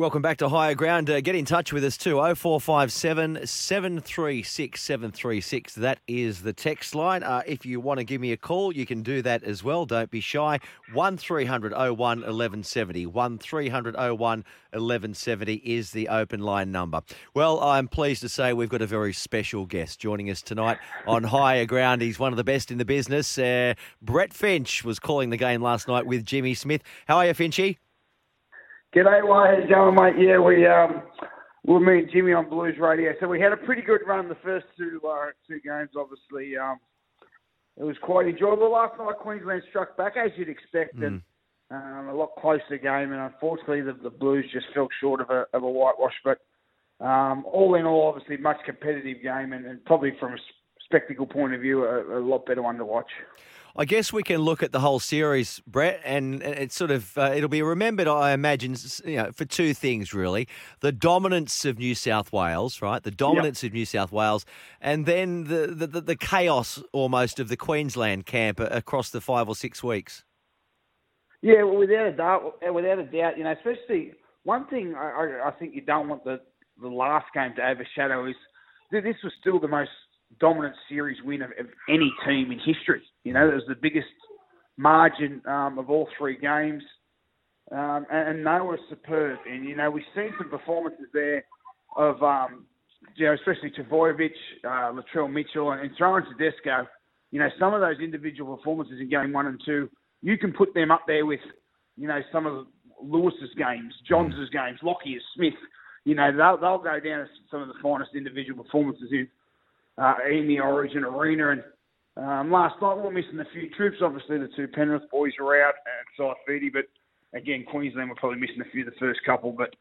Welcome back to Higher Ground. Uh, get in touch with us too. 0457 736 736. That is the text line. Uh, if you want to give me a call, you can do that as well. Don't be shy. 1300 01 1170. 1300 01 1170 is the open line number. Well, I'm pleased to say we've got a very special guest joining us tonight on Higher Ground. He's one of the best in the business. Uh, Brett Finch was calling the game last night with Jimmy Smith. How are you, Finchy? G'day, it going, mate? Yeah, we um, we were me and Jimmy on Blues Radio, so we had a pretty good run the first two uh, two games. Obviously, um, it was quite enjoyable. Last night, Queensland struck back as you'd expect, and um, a lot closer game. And unfortunately, the, the Blues just fell short of a of a whitewash. But um, all in all, obviously, much competitive game, and, and probably from a spectacle point of view, a, a lot better one to watch. I guess we can look at the whole series, Brett, and it's sort of uh, it'll be remembered, I imagine, you know, for two things really: the dominance of New South Wales, right? The dominance yep. of New South Wales, and then the, the the chaos almost of the Queensland camp across the five or six weeks. Yeah, well, without a doubt, without a doubt, you know, especially one thing I, I think you don't want the the last game to overshadow is this was still the most dominant series win of, of any team in history. You know, it was the biggest margin um, of all three games, um, and, and they were superb. And you know, we've seen some performances there of, um, you know, especially Trbojevic, uh, Latrell Mitchell, and, and throwing Tedesco. You know, some of those individual performances in game one and two, you can put them up there with, you know, some of Lewis's games, Johns' games, Lockyer's, Smith. You know, they'll, they'll go down as some of the finest individual performances in uh, in the Origin arena. And um, last night we were missing a few troops. Obviously, the two Penrith boys were out and Saifiti, but again, Queensland were probably missing a few the first couple. But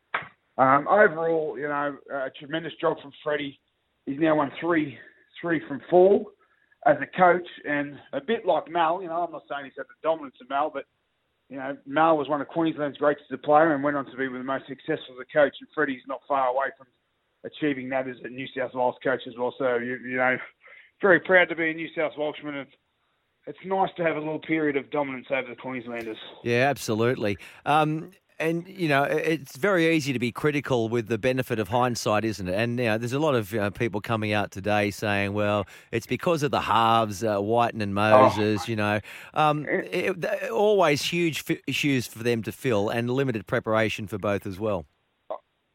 um, overall, you know, a tremendous job from Freddie. He's now won three, three from four as a coach, and a bit like Mal. You know, I'm not saying he's had the dominance of Mal, but you know, Mal was one of Queensland's greatest a player and went on to be one of the most successful as a coach. And Freddie's not far away from achieving that as a New South Wales coach as well. So you, you know, very proud to be a New South Welshman. It's, it's nice to have a little period of dominance over the Queenslanders. Yeah, absolutely. Um, and you know it's very easy to be critical with the benefit of hindsight, isn't it? And you know, there's a lot of you know, people coming out today saying, "Well, it's because of the halves, uh, Wighton and Moses." Oh. You know, um, it, always huge issues for them to fill, and limited preparation for both as well.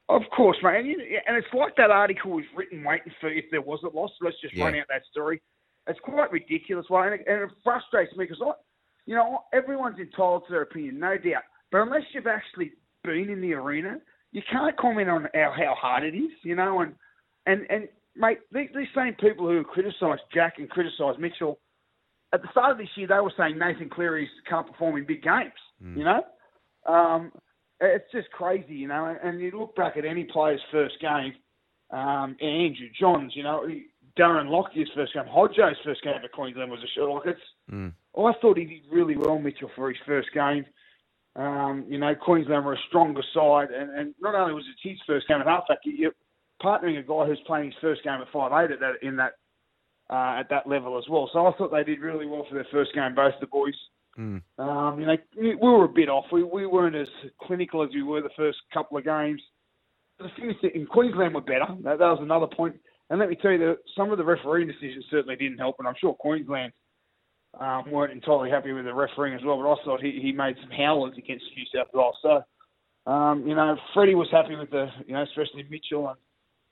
Of course, mate. And, and it's like that article was written waiting for if there was a loss. Let's just yeah. run out that story. It's quite ridiculous, way, and it, and it frustrates me because, you know, everyone's entitled to their opinion, no doubt. But unless you've actually been in the arena, you can't comment on how, how hard it is, you know. And and and mate, these, these same people who criticise Jack and criticise Mitchell, at the start of this year, they were saying Nathan Cleary can't perform in big games, mm. you know. Um, it's just crazy, you know. And you look back at any player's first game, um, Andrew Johns, you know, Darren Lockyer's first game, Hodjo's first game at Queensland was a show. Like it's, mm. I thought he did really well, Mitchell, for his first game. Um, you know, Queensland were a stronger side, and, and not only was it his first game at halfback, you're partnering a guy who's playing his first game at five eight at that in that uh, at that level as well. So I thought they did really well for their first game, both the boys. Mm. Um, you know, we were a bit off. We, we weren't as clinical as we were the first couple of games. The thing is, in Queensland were better. That, that was another point. And let me tell you, that some of the refereeing decisions certainly didn't help, and I'm sure Queensland um, weren't entirely happy with the refereeing as well. But I thought he, he made some howlers against New South Wales. So, um, you know, Freddie was happy with the, you know, especially Mitchell and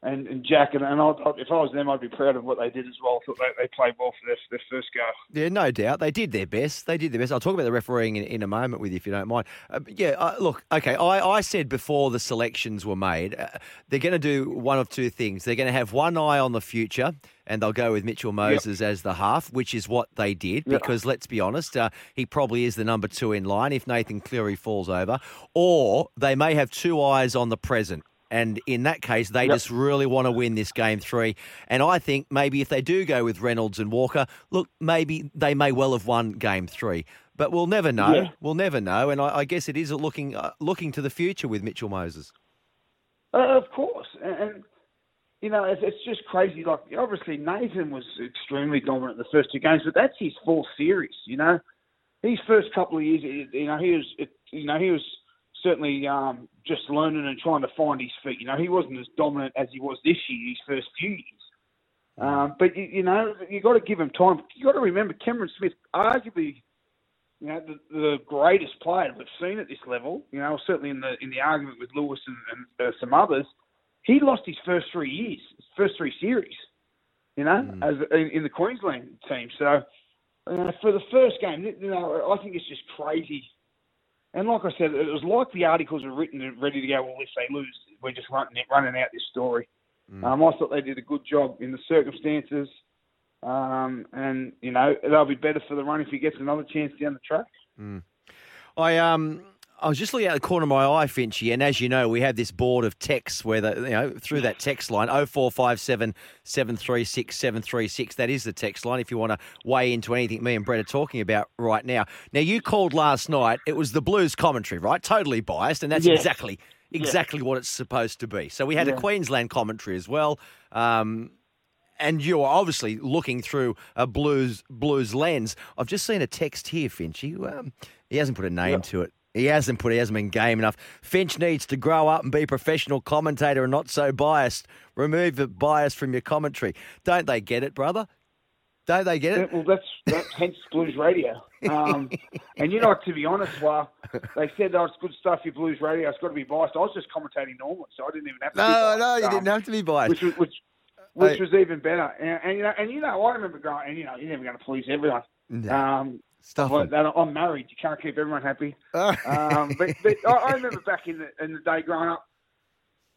and, and Jack, and, and I'd, if I was them, I'd be proud of what they did as well. I thought they, they played well for their, their first go. Yeah, no doubt. They did their best. They did their best. I'll talk about the refereeing in, in a moment with you if you don't mind. Uh, yeah, uh, look, okay, I, I said before the selections were made, uh, they're going to do one of two things. They're going to have one eye on the future and they'll go with Mitchell Moses yep. as the half, which is what they did. Yep. Because let's be honest, uh, he probably is the number two in line if Nathan Cleary falls over. Or they may have two eyes on the present. And in that case, they yep. just really want to win this game three. And I think maybe if they do go with Reynolds and Walker, look, maybe they may well have won game three. But we'll never know. Yeah. We'll never know. And I, I guess it is looking uh, looking to the future with Mitchell Moses. Uh, of course. And, and you know, it's, it's, just crazy. Like, obviously, Nathan was extremely dominant in the first two games, but that's his fourth series. You know, his first couple of years, you know, he was, you know, he was certainly um, just learning and trying to find his feet. You know, he wasn't as dominant as he was this year, his first few years. Um, but you, you know, you got to give him time. You got to remember Cameron Smith, arguably, you know, the, the greatest player we've seen at this level. You know, certainly in the in the argument with Lewis and, and uh, some others, he lost his first three years, his first three series. You know, mm. as in, in the Queensland team. So, for the first game, you know, I think it's just crazy and like I said, it was like the articles were written and ready to go. Well, if they lose, we're just running running out this story. Mm. Um, I thought they did a good job in the circumstances, um, and you know they'll be better for the run if he gets another chance down the track. Mm. I um I was just looking out the corner of my eye, Finchy, and as you know, we have this board of texts where the, you know through that text line 0457 736 736. That is the text line if you want to weigh into anything me and Brett are talking about right now. Now you called last night. It was the Blues commentary, right? Totally biased, and that's yes. exactly exactly yeah. what it's supposed to be. So we had yeah. a Queensland commentary as well. Um, and you're obviously looking through a blues blues lens. I've just seen a text here, Finchy. Um, he hasn't put a name yep. to it. He hasn't put. He hasn't been game enough. Finch needs to grow up and be a professional commentator and not so biased. Remove the bias from your commentary. Don't they get it, brother? Don't they get it? Well, that's, that's hence Blues Radio. Um, and you know, to be honest, well, they said that it's good stuff. Your Blues Radio, it's got to be biased. I was just commentating normally, so I didn't even have to. No, no, you um, didn't have to be biased. Which was which, which was even better. And, and, you know, and you know, I remember going, and you know, you're never going to please everyone. No. Um, Stuff like that. I'm married. You can't keep everyone happy. um, but, but I remember back in the in the day growing up,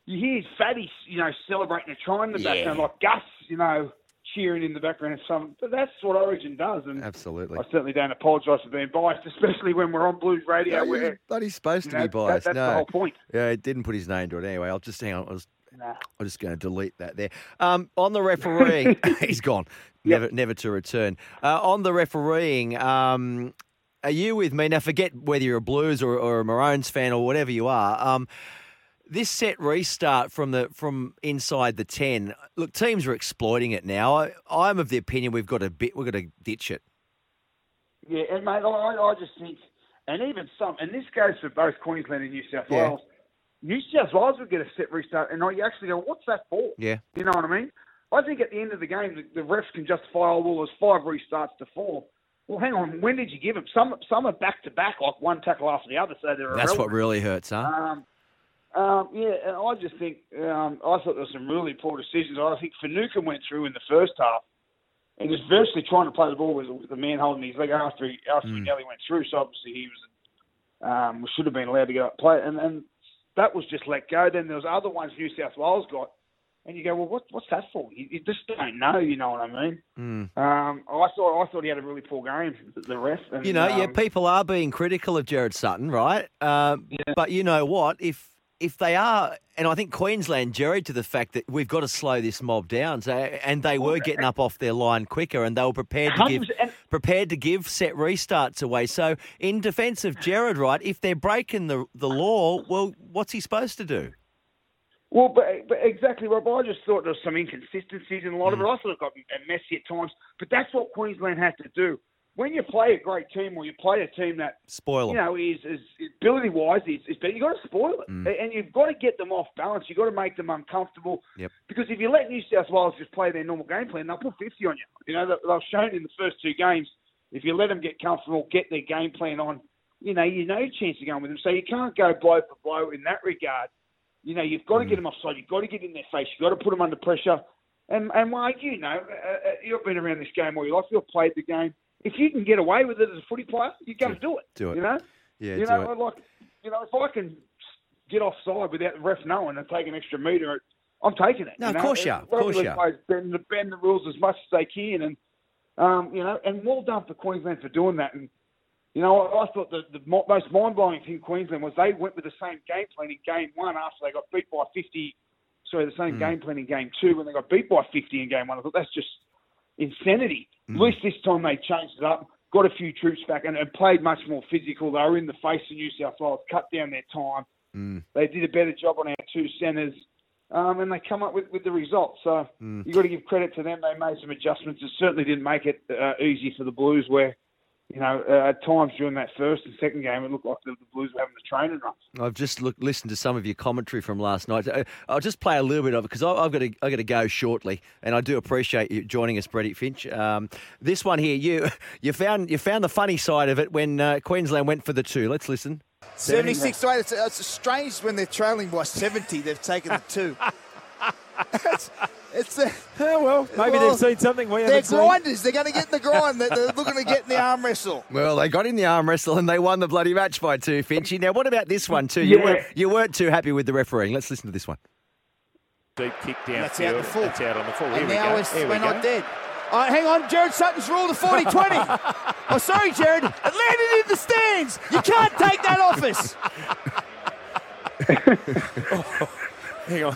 you hear fatties, you know, celebrating a try in the yeah. background, like Gus, you know, cheering in the background. Some, but that's what Origin does, and absolutely, I certainly don't apologise for being biased, especially when we're on Blues Radio. No, where bloody supposed to know, be biased. That, that's no. the whole point. Yeah, it didn't put his name to it anyway. I'll just hang on. I was Nah. I'm just going to delete that there. Um, on the refereeing, he's gone, never, yep. never to return. Uh, on the refereeing, um, are you with me now? Forget whether you're a Blues or, or a Maroons fan or whatever you are. Um, this set restart from the from inside the ten. Look, teams are exploiting it now. I, I'm of the opinion we've got to bit. We've got to ditch it. Yeah, and mate, I, I just think, and even some, and this goes for both Queensland and New South yeah. Wales. New South Wales would get a set restart, and I actually go, "What's that for?" Yeah, you know what I mean. I think at the end of the game, the, the refs can justify, "Oh, well, there's five restarts to four. Well, hang on. When did you give them? Some some are back to back, like one tackle after the other. So they're that's irrelevant. what really hurts, huh? Um, um, yeah, and I just think um, I thought there were some really poor decisions. I think Finucane went through in the first half and was virtually trying to play the ball with, with the man holding his leg after he after mm. he nearly went through. So obviously he was um, should have been allowed to go up play, and and that was just let go. Then there was other ones New South Wales got and you go, well, what, what's that for? You, you, just don't know. You know what I mean? Mm. Um, I thought I thought he had a really poor game. The rest, and, you know, um, yeah, people are being critical of Gerard Sutton, right? Uh, yeah. But you know what? If if they are, and I think Queensland jerried to the fact that we've got to slow this mob down, so, and they were getting up off their line quicker, and they were prepared to give prepared to give set restarts away. So, in defence of Gerard, right, if they're breaking the the law, well, what's he supposed to do? Well, but, but exactly, Rob. I just thought there was some inconsistencies in a lot mm. of it. Mm. I thought it got messy at times, but that's what Queensland had to do. When you play a great team, or you play a team that spoil them. you know is, is ability wise is, is better, you got to spoil it, mm. and you've got to get them off balance. You've got to make them uncomfortable. Yep. Because if you let New South Wales just play their normal game plan, they'll put fifty on you. You know they've shown in the first two games. If you let them get comfortable, get their game plan on, you know, you no chance of going with them. So you can't go blow for blow in that regard You know, you've got to get them offside. You've got to get in their face. You've got to put them under pressure. And and Mike, you know, uh, uh, you've been around this game all your life. You've played the game. If you can get away with it as a footy player, you're going to do it. Do it. You know. Yeah, you do know, it. like you know, if I can get offside without the ref knowing and take an extra metre, I'm taking it. No, you of course you are. Of course you are. bend the, bend the rules as much as they can, and um, you know, and well done for Queensland for doing that. And you know, I, I thought the, the most mind-blowing thing Queensland was they went with the same game plan in game one after they got beat by 50. Sorry, the same game plan in game two when they got beat by 50 in game one. I thought that's just insanity. Hmm. At least this time they changed it up, got a few troops back, and, and played much more physical. They were in the face of New South Wales, cut down their time. Hmm. They did a better job on our two centres, um, and they come up with, with the result. So Hmm. you've got to give credit to them. They made some adjustments. It certainly didn't make it uh, easy for the Blues, where you know uh, at times during that first and second game, it looked like the, the Blues were having a training run. I've just look, listened to some of your commentary from last night. Uh, I'll just play a little bit of it because I've got to I've got to go shortly, and I do appreciate you joining us, Brady Finch. Um, this one here, you you found you found the funny side of it when uh, Queensland went for the two. Let's listen. 76 to 8. It's, it's strange when they're trailing by 70, they've taken the two. it's, it's uh, Oh, well, maybe Well, they've seen something we they're haven't seen. grinders. They're going to get in the grind. They're, they're looking to get in the arm wrestle. Well, they got in the arm wrestle and they won the bloody match by two, Finchy. Now, what about this one too? You Yeah. weren't you weren't too happy with the refereeing. Let's listen to this one. Deep kick down That's out the full. That's out on the full. Here And we now go. we're, Here we're we not dead. Oh, hang on, Gerard Sutton's ruled a 40 20. oh, sorry, Gerard. It landed in the stands. You can't take that office. us. Hang on.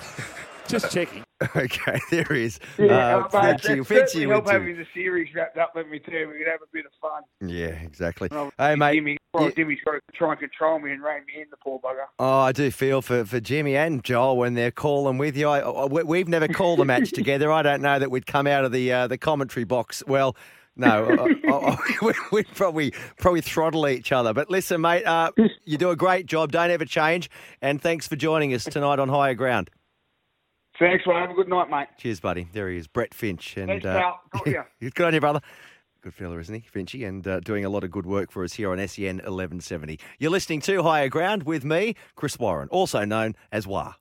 Just checking. Okay, there he is. Yeah, Uh, mate, Finchy- that Finchy certainly help having the series wrapped up. Let me tell you, we could have a bit of fun. Yeah, exactly. Well, Hey, mate. Jimmy, well, you- Jimmy's got to try and control me and rein me in, the poor bugger. Oh, I do feel for, for Jimmy and Joel when they're calling with you. I, I- we- we've never called a match together. I don't know that we'd come out of the uh, the commentary box. Well, no, I- I- I- we'd probably probably throttle each other. But listen, mate, uh, you do a great job. Don't ever change. And thanks for joining us tonight on Higher Ground. Thanks, mate. Have a good night, mate. Cheers, buddy. There he is, Brett Finch. And Thanks, uh, pal. Got ya. good on you, brother. Good fella, isn't he, Finchy? And uh, doing a lot of good work for us here on SEN 1170. You're listening to Higher Ground with me, Chris Warren, also known as Wah.